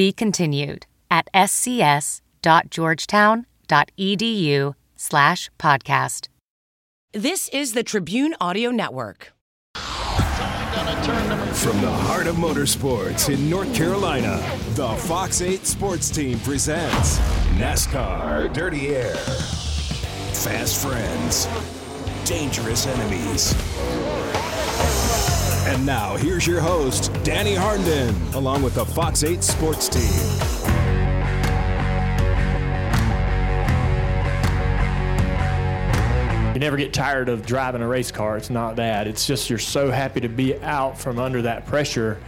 Be continued at scs.georgetown.edu slash podcast. This is the Tribune Audio Network. From the heart of motorsports in North Carolina, the Fox 8 Sports Team presents NASCAR Dirty Air. Fast friends, dangerous enemies. And now, here's your host, Danny Harnden, along with the Fox 8 Sports Team. You never get tired of driving a race car. It's not that. It's just you're so happy to be out from under that pressure.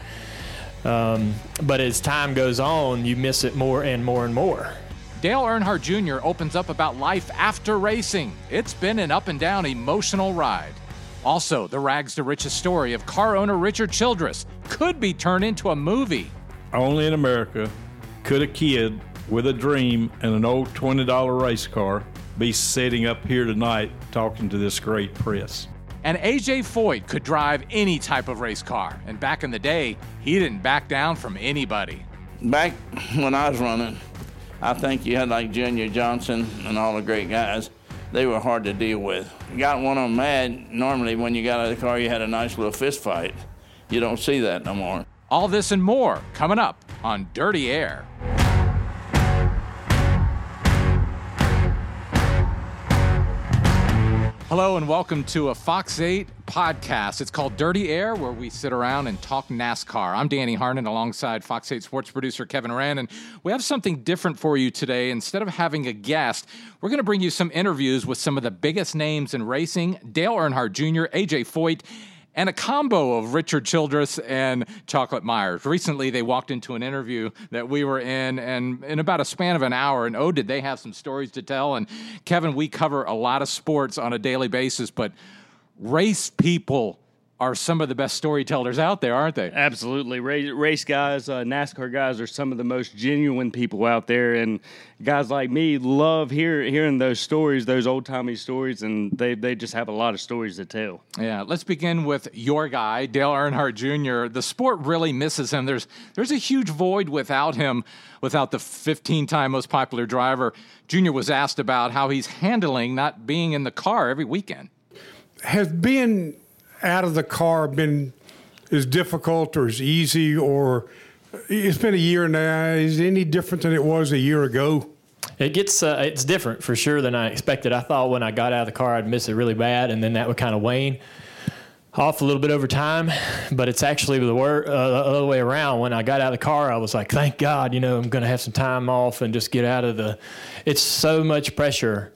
Um, but as time goes on, you miss it more and more and more. Dale Earnhardt Jr. opens up about life after racing. It's been an up and down emotional ride. Also, the rags to riches story of car owner Richard Childress could be turned into a movie. Only in America could a kid with a dream and an old $20 race car be sitting up here tonight talking to this great press. And AJ Foyt could drive any type of race car. And back in the day, he didn't back down from anybody. Back when I was running, I think you had like Junior Johnson and all the great guys. They were hard to deal with. You got one of them mad. Normally, when you got out of the car, you had a nice little fist fight. You don't see that no more. All this and more coming up on Dirty Air. Hello and welcome to a Fox 8 podcast. It's called Dirty Air, where we sit around and talk NASCAR. I'm Danny Harnden alongside Fox 8 sports producer Kevin Rand, and we have something different for you today. Instead of having a guest, we're going to bring you some interviews with some of the biggest names in racing Dale Earnhardt Jr., AJ Foyt, and a combo of Richard Childress and Chocolate Myers. Recently, they walked into an interview that we were in, and in about a span of an hour, and oh, did they have some stories to tell? And Kevin, we cover a lot of sports on a daily basis, but race people are some of the best storytellers out there, aren't they? Absolutely. Race guys, uh, NASCAR guys are some of the most genuine people out there. And guys like me love hear, hearing those stories, those old timey stories, and they, they just have a lot of stories to tell. Yeah. Let's begin with your guy, Dale Earnhardt Jr. The sport really misses him. There's, there's a huge void without him, without the 15 time most popular driver. Jr. was asked about how he's handling not being in the car every weekend. Has been out of the car been as difficult or as easy or it's been a year now. Is it any different than it was a year ago? It gets uh, it's different for sure than I expected. I thought when I got out of the car I'd miss it really bad, and then that would kind of wane off a little bit over time. But it's actually the, word, uh, the other way around. When I got out of the car, I was like, "Thank God, you know, I'm going to have some time off and just get out of the." It's so much pressure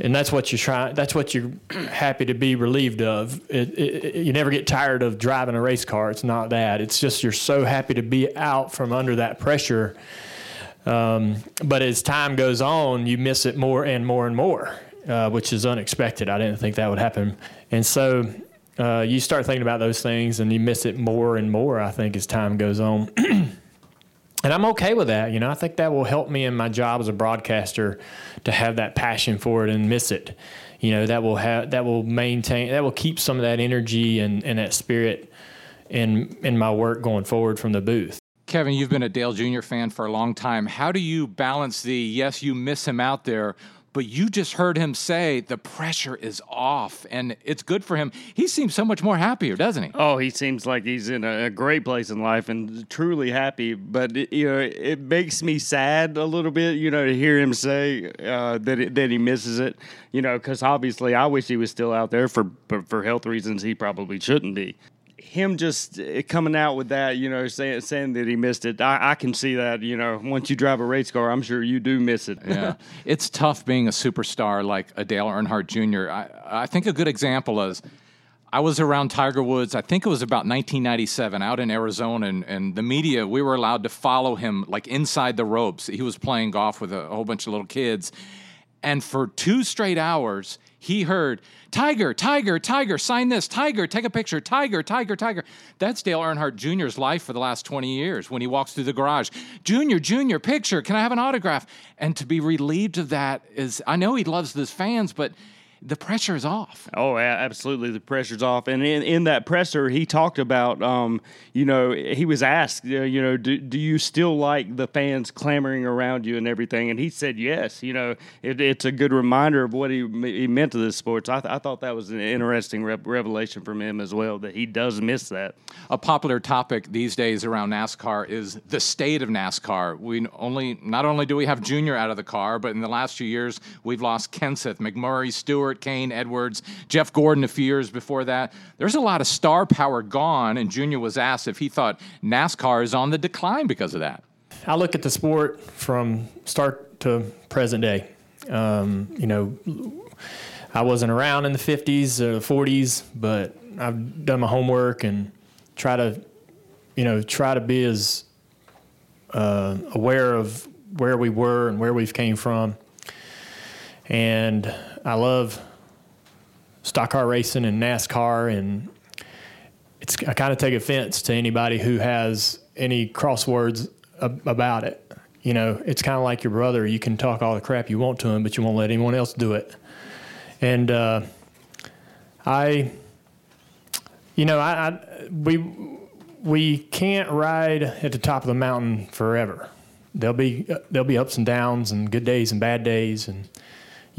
and that's what you're trying. That's what you're happy to be relieved of. It, it, you never get tired of driving a race car. It's not that. It's just you're so happy to be out from under that pressure. Um, but as time goes on, you miss it more and more and more, uh, which is unexpected. I didn't think that would happen, and so uh, you start thinking about those things, and you miss it more and more. I think as time goes on. and I'm okay with that. You know, I think that will help me in my job as a broadcaster to have that passion for it and miss it. You know, that will have that will maintain that will keep some of that energy and, and that spirit in in my work going forward from the booth. Kevin, you've been a Dale Jr. fan for a long time. How do you balance the yes, you miss him out there but you just heard him say the pressure is off and it's good for him. He seems so much more happier, doesn't he? Oh, he seems like he's in a, great place in life and truly happy. But you know, it makes me sad a little bit, you know, to hear him say uh, that it, that he misses it. You know, because obviously I wish he was still out there for for health reasons. He probably shouldn't be him just eh, coming out with that, you know, saying saying that he missed it, I, I, can see that. You know, once you drive a race car, I'm sure you do miss it. yeah, it's tough being a superstar like a Dale Earnhardt Jr. I, I think a good example is I was around Tiger Woods, I think it was about 1997, out in Arizona, and, and the media, we were allowed to follow him like inside the ropes. He was playing golf with a, a whole bunch of little kids. And for two straight hours, he heard, Tiger, Tiger, Tiger, sign this, Tiger, take a picture, Tiger, Tiger, Tiger. That's Dale Earnhardt Jr.'s life for the last 20 years when he walks through the garage. Junior, Junior, picture, can I have an autograph? And to be relieved of that is, I know he loves his fans, but the pressure is off. Oh, absolutely, the pressure's off. And in, in that presser, he talked about, um, you know, he was asked, uh, you know, do, do you still like the fans clamoring around you and everything? And he said yes. You know, it, it's a good reminder of what he, he meant to the sports. I, th- I thought that was an interesting re- revelation from him as well that he does miss that. A popular topic these days around NASCAR is the state of NASCAR. We only not only do we have Junior out of the car, but in the last few years we've lost Kenseth, McMurray, Stewart. Stewart, Kahne, Edwards, Jeff Gordon a few years before that. There's a lot of star power gone, and Junior was asked if he thought NASCAR is on the decline because of that. I look at the sport from start to present day. Um, you know, I wasn't around in the 50s or the 40s, but I've done my homework and try to, you know, try to be as uh, aware of where we were and where we've came from. And I love stock car racing and NASCAR, and it's I kind of take offense to anybody who has any crosswords ab- about it. You know, it's kind of like your brother. You can talk all the crap you want to him, but you won't let anyone else do it. And uh, I, you know, I, I we we can't ride at the top of the mountain forever. There'll be uh, there'll be ups and downs and good days and bad days and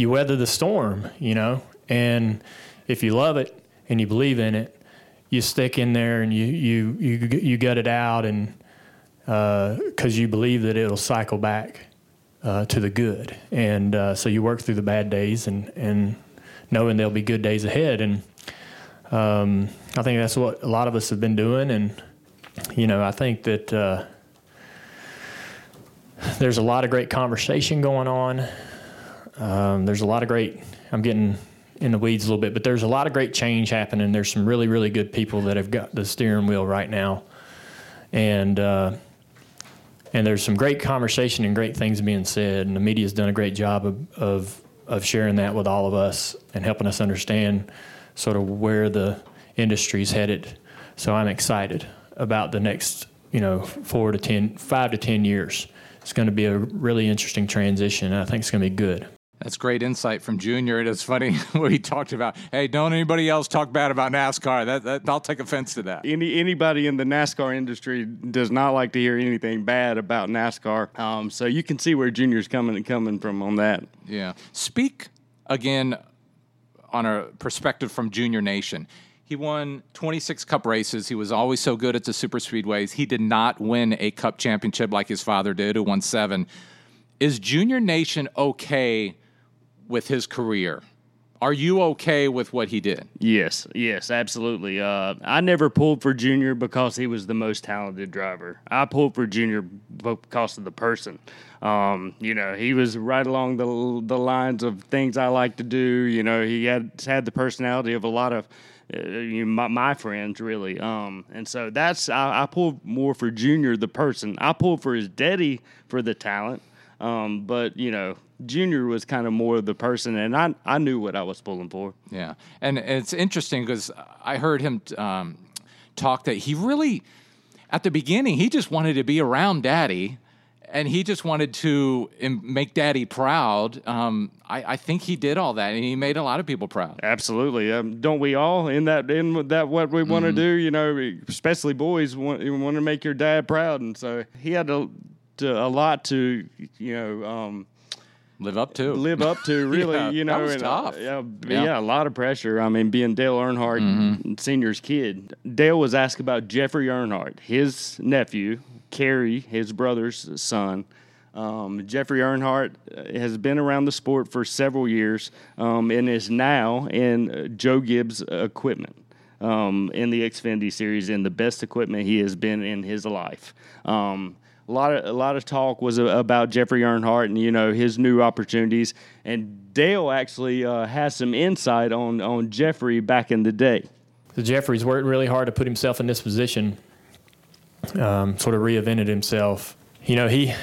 you weather the storm, you know. And if you love it and you believe in it, you stick in there and you you you you gut it out, and because uh, you believe that it'll cycle back uh, to the good, and uh, so you work through the bad days and and knowing there'll be good days ahead, and um, I think that's what a lot of us have been doing, and you know I think that uh, there's a lot of great conversation going on. Um, there's a lot of great. I'm getting in the weeds a little bit, but there's a lot of great change happening. There's some really, really good people that have got the steering wheel right now, and uh, and there's some great conversation and great things being said. And the media's done a great job of, of of sharing that with all of us and helping us understand sort of where the industry's headed. So I'm excited about the next, you know, four to ten, five to ten years. It's going to be a really interesting transition. and I think it's going to be good. That's great insight from Junior. It is funny what he talked about. Hey, don't anybody else talk bad about NASCAR. That, that, I'll take offense to that. Any anybody in the NASCAR industry does not like to hear anything bad about NASCAR. Um, so you can see where Junior's coming coming from on that. Yeah. Speak again on a perspective from Junior Nation. He won 26 cup races. He was always so good at the super speedways. He did not win a cup championship like his father did, who won seven. Is Junior Nation okay with his career. Are you okay with what he did? Yes, yes, absolutely. Uh, I never pulled for Junior because he was the most talented driver. I pulled for Junior because of the person. Um, you know, he was right along the the lines of things I like to do. You know, he had had the personality of a lot of uh, you know, my, my, friends really. Um, and so that's I, I pulled more for Junior the person. I pulled for his daddy for the talent. Um, but you know, Junior was kind of more the person, and I I knew what I was pulling for. Yeah, and it's interesting because I heard him um, talk that he really, at the beginning, he just wanted to be around Daddy, and he just wanted to make Daddy proud. Um, I, I, think he did all that, and he made a lot of people proud. Absolutely, um, don't we all? In that, in that, what we want to mm-hmm. do, you know, especially boys want, want to make your dad proud, and so he had to, to a lot to, you know um, live up to. Live up to really, yeah, you know, and, uh. Uh, yeah, yeah, a lot of pressure. I mean, being Dale Earnhardt mm-hmm. Senior's kid, Dale was asked about Jeffrey Earnhardt, his nephew, Kerry, his brother's son. Um, Jeffrey Earnhardt uh, has been around the sport for several years um, and is now in uh, Joe Gibbs equipment. Um, in the Xfinity series, in the best equipment he has been in his life. Um, a lot of a lot of talk was about Jeffrey Earnhardt and you know his new opportunities. And Dale actually uh, has some insight on on Jeffrey back in the day. So Jeffrey's worked really hard to put himself in this position. Um, sort of reinvented himself. You know, he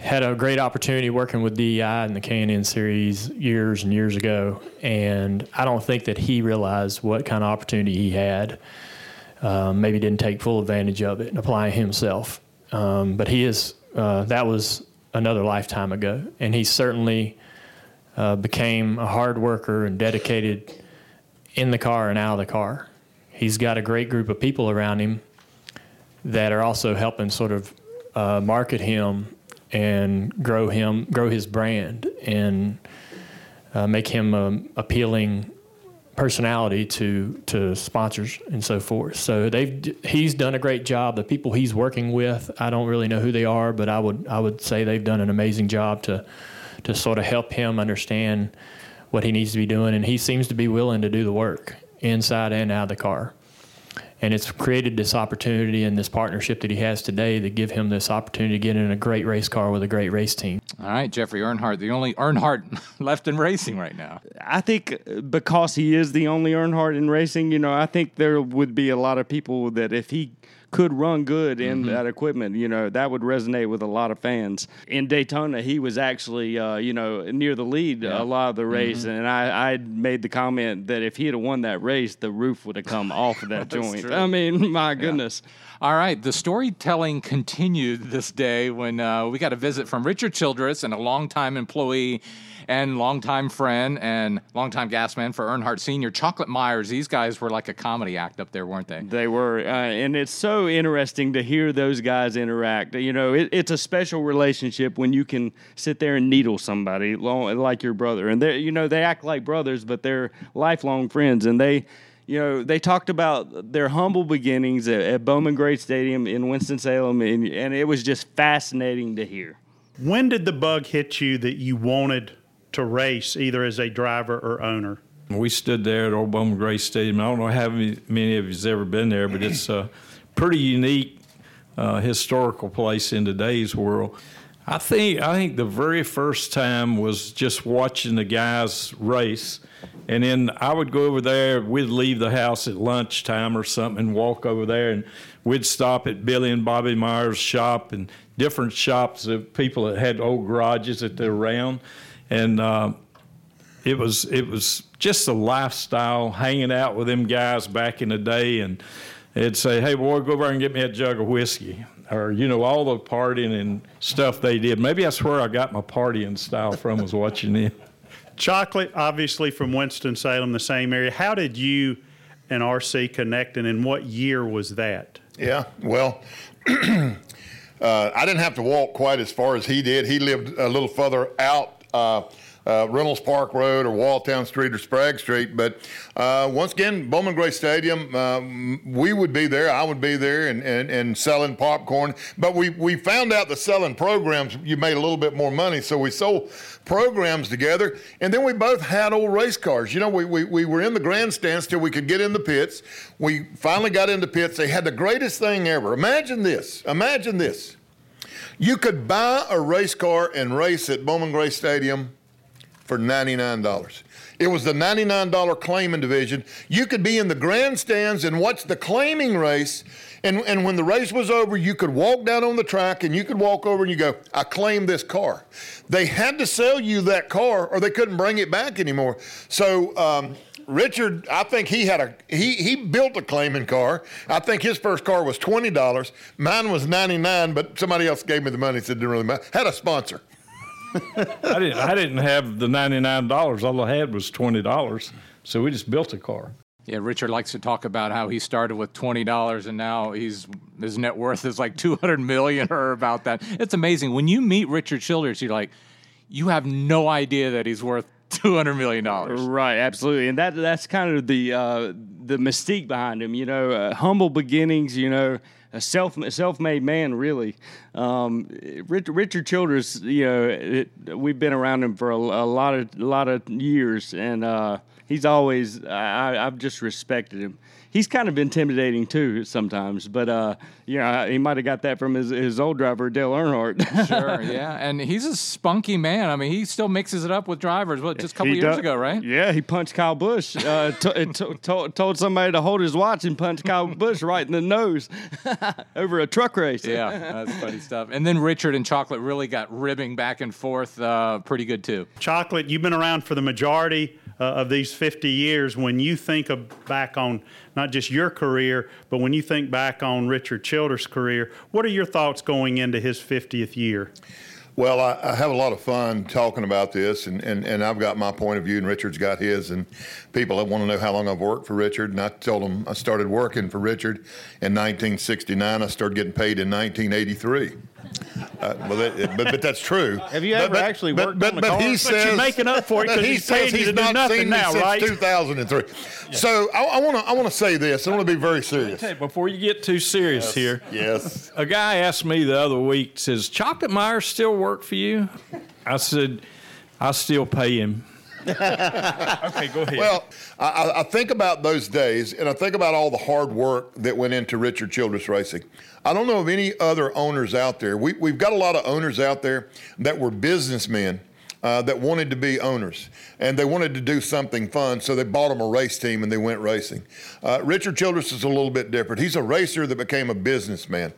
had a great opportunity working with DEI in the K&N series years and years ago, and I don't think that he realized what kind of opportunity he had. Um, maybe didn't take full advantage of it and apply himself. Um, but he is uh, that was another lifetime ago, and he certainly uh, became a hard worker and dedicated in the car and out of the car. He's got a great group of people around him that are also helping sort of uh, market him and grow him, grow his brand, and uh, make him an appealing personality to to sponsors and so forth. So they've he's done a great job. The people he's working with, I don't really know who they are, but I would I would say they've done an amazing job to to sort of help him understand what he needs to be doing, and he seems to be willing to do the work inside and out of the car and it's created this opportunity and this partnership that he has today to give him this opportunity to get in a great race car with a great race team. All right, Jeffrey Earnhardt, the only Earnhardt left in racing right now. I think uh, because he is the only Earnhardt in racing, you know, I think there would be a lot of people that if he could run good in mm-hmm. that equipment, you know, that would resonate with a lot of fans. In Daytona, he was actually, uh, you know, near the lead yeah. a lot of the race, mm-hmm. and I, I made the comment that if he had won that race, the roof would have come off of that joint. True. I mean, my goodness. Yeah. All right, the storytelling continued this day when uh, we got a visit from Richard Childress, and a longtime employee and longtime friend and longtime gas man for Earnhardt Sr., Chocolate Myers. These guys were like a comedy act up there, weren't they? They were. Uh, and it's so interesting to hear those guys interact. You know, it, it's a special relationship when you can sit there and needle somebody like your brother. And you know, they act like brothers, but they're lifelong friends. And they, you know, they talked about their humble beginnings at, at Bowman Gray Stadium in Winston-Salem, and, and it was just fascinating to hear. When did the bug hit you that you wanted – to race either as a driver or owner? We stood there at Old Bowman Gray Stadium. I don't know how many of you's ever been there, but it's a pretty unique uh, historical place in today's world. I think I think the very first time was just watching the guys race, and then I would go over there. We'd leave the house at lunchtime or something and walk over there, and we'd stop at Billy and Bobby Myers' shop and different shops of people that had old garages that they're around and uh, it was it was just a lifestyle, hanging out with them guys back in the day, and they'd say, "Hey, boy, go over and get me a jug of whiskey." Or you know all the partying and stuff they did. Maybe that's where I got my partying style from. Was watching them. Chocolate, obviously from Winston Salem, the same area. How did you and RC connect, and in what year was that? Yeah, well, uh, I didn't have to walk quite as far as he did. He lived a little further out uh, uh, Reynolds Park Road or Walltown Street or Sprague Street. But uh, once again, Bowman Gray Stadium, um, we would be there, I would be there, and, and, and selling popcorn. But we, we found out that selling programs, you made a little bit more money. So we sold programs together. And then we both had old race cars. You know, we, we, we were in the grandstands till we could get in the pits. We finally got into pits. They had the greatest thing ever. Imagine this. Imagine this. You could buy a race car and race at Bowman Gray Stadium for $99. It was the $99 claiming division. You could be in the grandstands and watch the claiming race. And, and when the race was over, you could walk down on the track and you could walk over and you go, I claim this car. They had to sell you that car or they couldn't bring it back anymore. So um, Richard, I think he had a he he built a claiming car. I think his first car was twenty dollars. Mine was ninety nine, but somebody else gave me the money. Said it didn't really matter. Had a sponsor. I didn't. I didn't have the ninety nine dollars. All I had was twenty dollars. So we just built a car. Yeah, Richard likes to talk about how he started with twenty dollars and now he's his net worth is like two hundred million or about that. It's amazing when you meet Richard Childress. You're like, you have no idea that he's worth two hundred million dollars. Right, absolutely, and that that's kind of the uh, the mystique behind him. You know, uh, humble beginnings. You know, a self self made man. Really, um, Richard, Richard Childress. You know, it, we've been around him for a, a, lot of a lot of years, and uh, he's always I, I've just respected him he's kind of intimidating too sometimes. But uh, you know, he might have got that from his, his old driver Dale Earnhardt. sure, yeah, and he's a spunky man. I mean, he still mixes it up with drivers. Well, just a couple He years do- ago, right? Yeah, he punched Kyle Busch. Uh, t- t- told, told somebody to hold his watch and punch Kyle Busch right in the nose over a truck race. Yeah, that's funny stuff. And then Richard and Chocolate really got ribbing back and forth uh, pretty good too. Chocolate, you've been around for the majority uh, of these 50 years. When you think of back on not just your career, but when you think back on Richard Childress' career, what are your thoughts going into his 50th year? Well, I, I have a lot of fun talking about this, and, and, and I've got my point of view, and Richard's got his. And people that want to know how long I've worked for Richard, and I told them I started working for Richard in 1969. I started getting paid in 1983. Uh, well, that, but, but that's true. Have you ever but- actually worked but, on the but car? he But says you're making up for it but 'cause he he's says paying you he's to do not nothing seen now, me since right? 2003. So I want to I want to say this. I want to be very serious. Hey, before you get too serious here, Yes. a guy asked me the other week, says, Chocolate Myers still work for you? I said, I still pay him. okay, go ahead. Well, I- I, think about those days, and I think about all the hard work that went into Richard Childress Racing. I don't know of any other owners out there. We, we've got a lot of owners out there that were businessmen. Uh, that wanted to be owners and they wanted to do something fun, so they bought them a race team and they went racing. Uh, Richard Childress is a little bit different. He's a racer that became a businessman.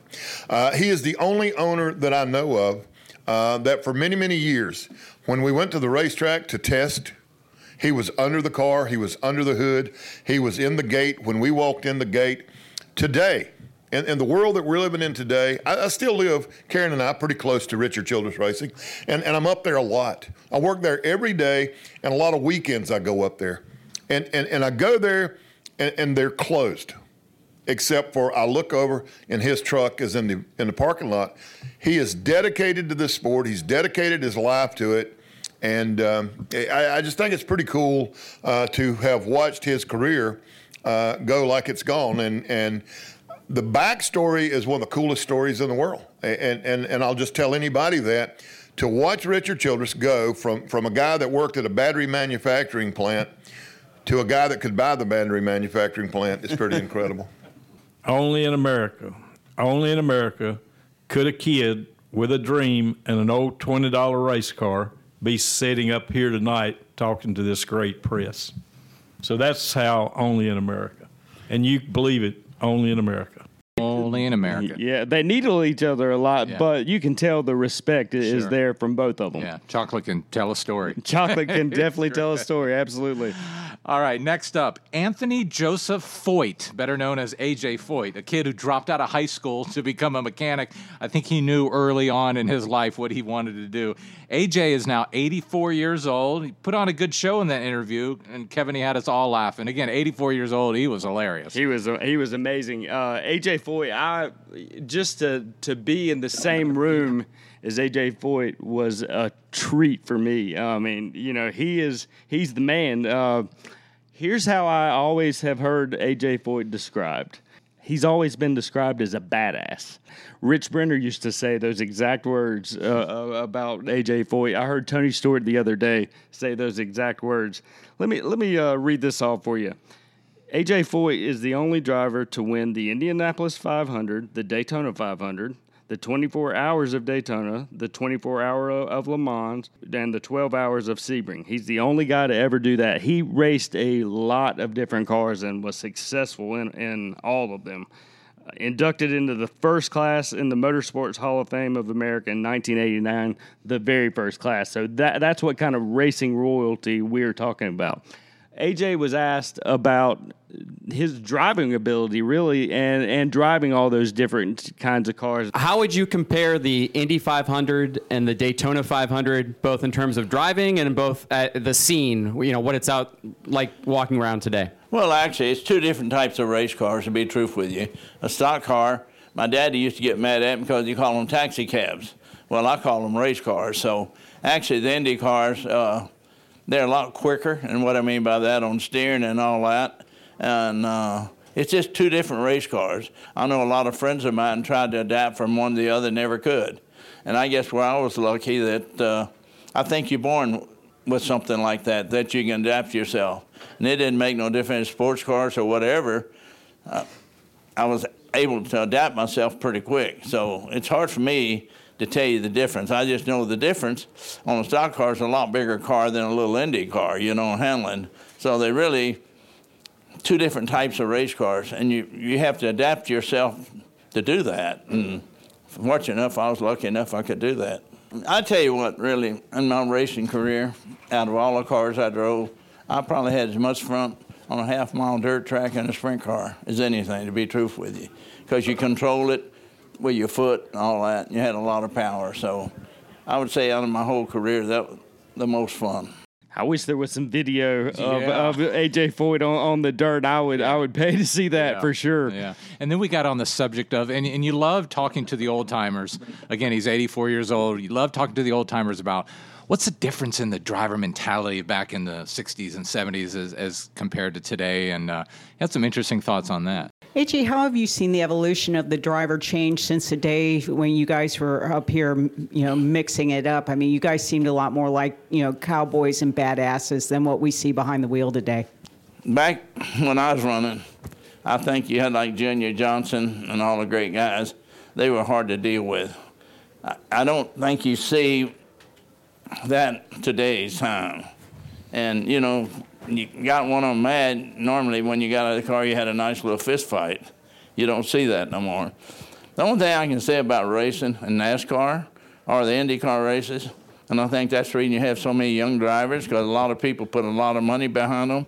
Uh, he is the only owner that I know of uh, that for many, many years, when we went to the racetrack to test, he was under the car, he was under the hood, he was in the gate when we walked in the gate. Today, in, in the world that we're living in today, I, I still live, Karen and I, pretty close to Richard Childress Racing, and, and I'm up there a lot. I work there every day, and a lot of weekends I go up there. And, and, and I go there, and, and they're closed except for I look over and his truck is in the in the parking lot. He is dedicated to this sport. He's dedicated his life to it, and um, I, I just think it's pretty cool uh, to have watched his career uh, go like it's gone. And and the backstory is one of the coolest stories in the world. And and and I'll just tell anybody that. To watch Richard Childress go from, from a guy that worked at a battery manufacturing plant to a guy that could buy the battery manufacturing plant is pretty incredible. Only in America, only in America could a kid with a dream and an old $20 race car be sitting up here tonight talking to this great press. So that's how only in America. And you believe it, only in America. Only in America. Yeah, they needle each other a lot, Yeah. but you can tell the respect i- is there from both of them. Yeah, Chocolate can tell a story. Chocolate can definitely tell a story. Absolutely. All right, next up, Anthony Joseph Foyt, better known as AJ Foyt, a kid who dropped out of high school to become a mechanic. I think he knew early on in his life what he wanted to do. AJ is now 84 years old. He put on a good show in that interview, and Kevin, he had us all laughing. Again, 84 years old, he was hilarious. He was he was amazing. Uh, AJ Foyt, I just to to be in the same room as AJ Foyt was a treat for me. I mean, you know, he is he's the man. Uh, here's how I always have heard AJ Foyt described. He's always been described as a badass. Rich Brenner used to say those exact words uh, uh, about AJ Foyt. I heard Tony Stewart the other day say those exact words. Let me let me uh, read this off for you. AJ Foyt is the only driver to win the Indianapolis 500, the Daytona 500, the 24 hours of Daytona, the 24 hour of Le Mans, and the 12 hours of Sebring. He's the only guy to ever do that. He raced a lot of different cars and was successful in, in all of them. Inducted into the first class in the Motorsports Hall of Fame of America in 1989, the very first class. So that that's what kind of racing royalty we're talking about. AJ was asked about his driving ability, really, and, and driving all those different kinds of cars. How would you compare the Indy 500 and the Daytona 500, both in terms of driving and both at the scene? You know what it's out like walking around today. Well, actually, it's two different types of race cars, to be truthful with you. A stock car, my daddy used to get mad at me because he called them taxi cabs. Well, I call them race cars. So actually, the Indy cars, uh, they're a lot quicker, and what I mean by that on steering and all that. And uh, it's just two different race cars. I know a lot of friends of mine tried to adapt from one to the other, never could. And I guess where I was lucky that uh, I think you're born with something like that, that you can adapt yourself. And it didn't make no difference, sports cars or whatever. uh, I was able to adapt myself pretty quick. So it's hard for me to tell you the difference. I just know the difference on a stock car is a lot bigger car than a little Indy car, you know, handling. So they really two different types of race cars, and you you have to adapt yourself to do that. And fortunate enough, I was lucky enough I could do that. I tell you what, really, in my racing career, out of all the cars I drove, I probably had as much fun on a half mile dirt track in a sprint car as anything, to be truthful with you, because you control it with your foot and all that. And you had a lot of power. So I would say out of my whole career, that was the most fun. I wish there was some video of, Yeah. of AJ Foyt on, on the dirt. I would I would pay to see that Yeah. for sure. Yeah. And then we got on the subject of, and, and you love talking to the old timers. Again, he's 84 years old. You love talking to the old timers about what's the difference in the driver mentality back in the 60s and 70s as, as compared to today. And uh, he had some interesting thoughts on that. AJ, how have you seen the evolution of the driver change since the day when you guys were up here, you know, mixing it up? I mean, you guys seemed a lot more like, you know, cowboys and badasses than what we see behind the wheel today. Back when I was running, I think you had like Junior Johnson and all the great guys. They were hard to deal with. I, I don't think you see that today's time. And, you know, you got one of them mad. Normally, when you got out of the car, you had a nice little fist fight. You don't see that no more. The only thing I can say about racing in NASCAR are the IndyCar races. And I think that's the reason you have so many young drivers because a lot of people put a lot of money behind them.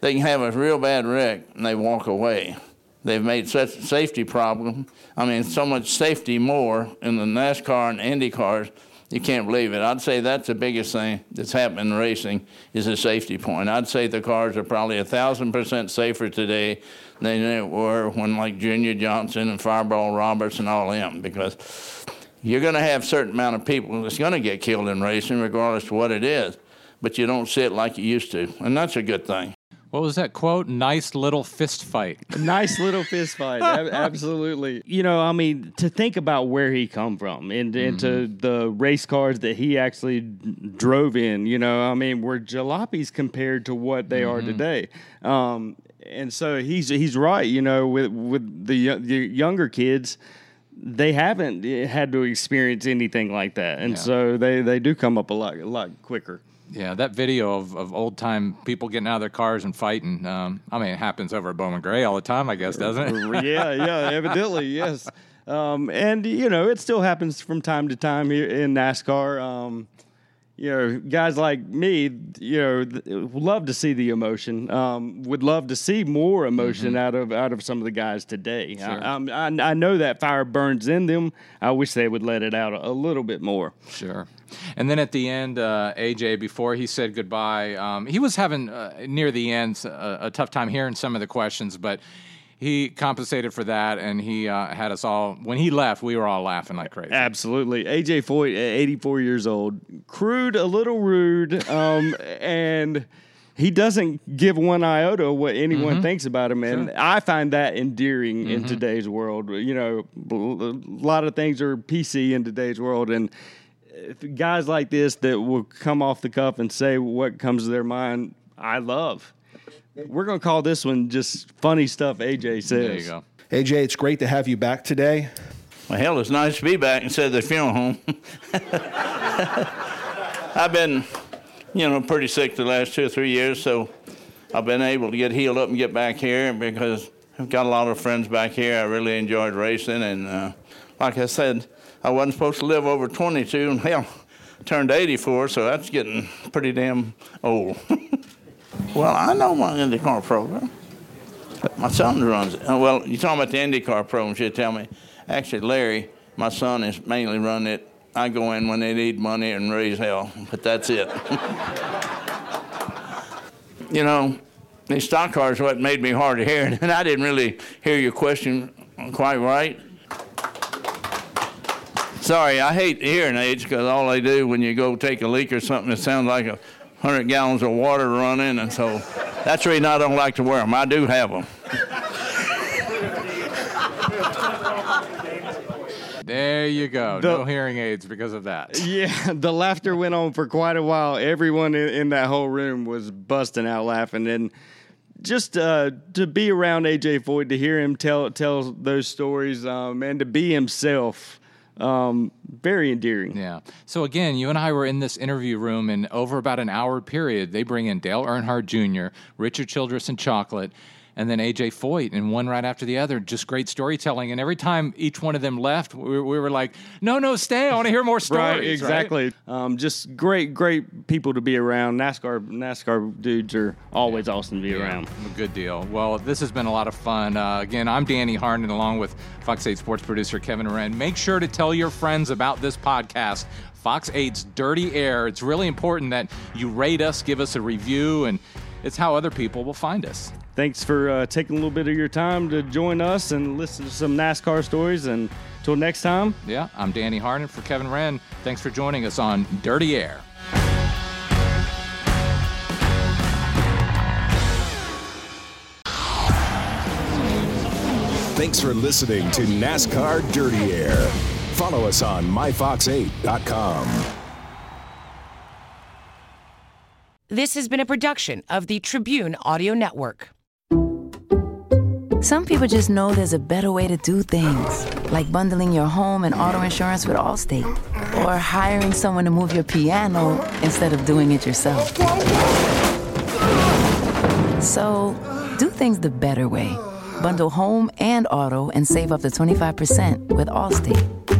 They can have a real bad wreck and they walk away. They've made such safety problem. I mean, so much safety more in the NASCAR and Indy cars, you can't believe it. I'd say that's the biggest thing that's happened in racing is the safety point. I'd say the cars are probably a thousand percent safer today than they were when like Junior Johnson and Fireball Roberts and all them because you're going to have a certain amount of people that's going to get killed in racing regardless of what it is, but you don't see it like you used to, and that's a good thing. What was that quote? Nice little fist fight. Nice little fist fight. Ab- Absolutely. You know, I mean, to think about where he come from and into the race cars that he actually drove in, you know, I mean, were jalopies compared to what they are today. Um, and so he's he's right, you know, with with the, the younger kids, they haven't had to experience anything like that, and Yeah. so they, they do come up a lot a lot quicker. Yeah, that video of, of old time people getting out of their cars and fighting. Um, I mean, it happens over at Bowman Gray all the time, I guess, doesn't it? yeah, yeah, evidently, yes. Um, and you know, it still happens from time to time here in NASCAR. Um, you know, guys like me, you know, th- love to see the emotion. Um, would love to see more emotion out of out of some of the guys today. Sure. I, I, I know that fire burns in them. I wish they would let it out a, a little bit more. Sure. And then at the end, uh, AJ, before he said goodbye, um, he was having uh, near the end a, a tough time hearing some of the questions, but he compensated for that, and he uh, had us all. When he left, we were all laughing like crazy. Absolutely. AJ Foyt, 84 years old, crude, a little rude, um, and he doesn't give one iota what anyone Mhm. thinks about him. And I find that endearing in Mhm. today's world. You know, a lot of things are PC in today's world. And guys like this that will come off the cuff and say what comes to their mind, I love. We're going to call this one just funny stuff AJ says. There you go. AJ, it's great to have you back today. Well, hell, it's nice to be back instead of the funeral home. I've been, you know, pretty sick the last two or three years, so I've been able to get healed up and get back here because I've got a lot of friends back here. I really enjoyed racing, and uh, like I said, I wasn't supposed to live over 22, and hell, I turned 84, so that's getting pretty damn old. well, I know my IndyCar program. My son runs it. Well, you're talking about the IndyCar program, should tell me. Actually, Larry, my son, is mainly running it. I go in when they need money and raise hell, but that's it. you know, these stock cars are what made me hard to hear, and I didn't really hear your question quite right. Sorry, I hate hearing aids because all they do when you go take a leak or something, it sounds like a hundred gallons of water running, and so that's the reason I don't like to wear them. I do have them. There you go. The- no hearing aids because of that. Yeah, the laughter went on for quite a while. Everyone in, in that whole room was busting out laughing, and just uh, to be around AJ Foyt, to hear him tell tell those stories, um, and to be himself, um, very endearing. Yeah. So again, you and I were in this interview room, and over about an hour period, they bring in Dale Earnhardt Jr., Richard Childress, and Chocolate and then AJ Foyt, and one right after the other. Just great storytelling. And every time each one of them left, we, we were like, "No, no, stay! I want to hear more stories." right, exactly. Right? Um, just great, great people to be around. NASCAR, NASCAR dudes are always yeah. awesome to be yeah, around. Good deal. Well, this has been a lot of fun. Uh, again, I'm Danny Harnden, along with Fox 8 sports producer Kevin Wren. Make sure to tell your friends about this podcast. Fox 8's Dirty Air. It's really important that you rate us, give us a review, and it's how other people will find us. Thanks for uh, taking a little bit of your time to join us and listen to some NASCAR stories. And until next time. Yeah, I'm Danny Harnden for Kevin Wren. Thanks for joining us on Dirty Air. Thanks for listening to NASCAR Dirty Air. Follow us on myfox8.com. This has been a production of the Tribune Audio Network. Some people just know there's a better way to do things, like bundling your home and auto insurance with Allstate, or hiring someone to move your piano instead of doing it yourself. So, do things the better way. Bundle home and auto and save up to 25% with Allstate.